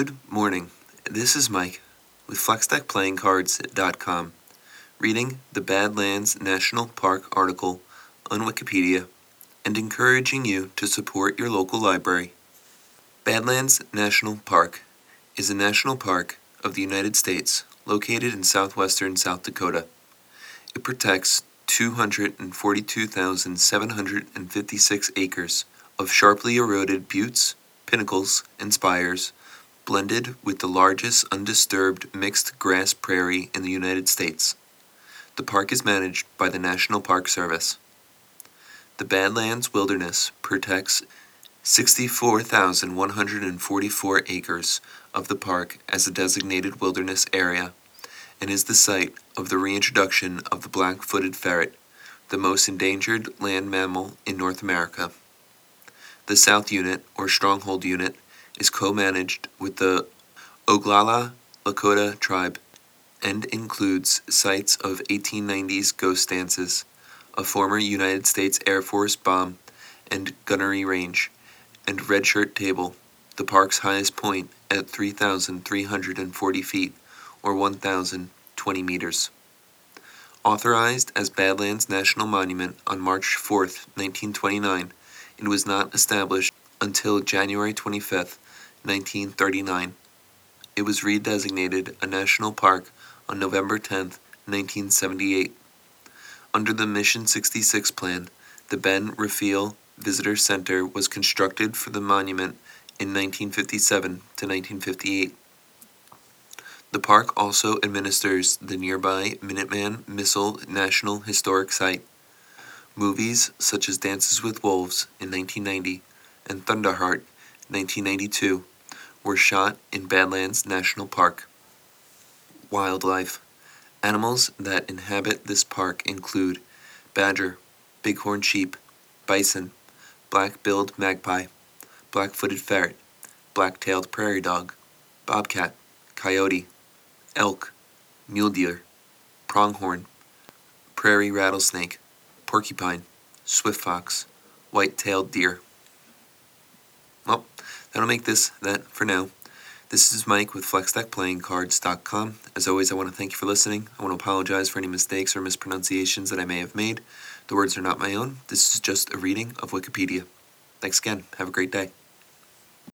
Good morning. This is Mike with FlexDeckPlayingCards.com reading the Badlands National Park article on Wikipedia and encouraging you to support your local library. Badlands National Park is a national park of the United States located in southwestern South Dakota. It protects 242,756 acres of sharply eroded buttes, pinnacles, and spires, blended with the largest undisturbed mixed grass prairie in the United States. The park is managed by the National Park Service. The Badlands Wilderness protects 64,144 acres of the park as a designated wilderness area and is the site of the reintroduction of the black-footed ferret, the most endangered land mammal in North America. The South Unit, or Stronghold Unit, is co-managed with the Oglala Lakota tribe and includes sites of 1890s ghost dances, a former United States Air Force bomb and gunnery range, and Red Shirt Table, the park's highest point at 3,340 feet, or 1,020 meters. Authorized as Badlands National Monument on March 4, 1929, it was not established until January 25, 1939. It was redesignated a national park on November 10, 1978. Under the Mission 66 plan, the Ben Reifel Visitor Center was constructed for the monument in 1957 to 1958. The park also administers the nearby Minuteman Missile National Historic Site. Movies such as Dances with Wolves in 1990 and Thunderheart 1992 were shot in Badlands National Park. Wildlife Animals that inhabit this park include badger, bighorn sheep, bison, black-billed magpie, black-footed ferret, black-tailed prairie dog, bobcat, coyote, elk, mule deer, pronghorn, prairie rattlesnake, porcupine, swift fox, white-tailed deer. Well, that'll make this that for now. This is Mike with FlexDeckPlayingCards.com. As always, I want to thank you for listening. I want to apologize for any mistakes or mispronunciations that I may have made. The words are not my own. This is just a reading of Wikipedia. Thanks again. Have a great day.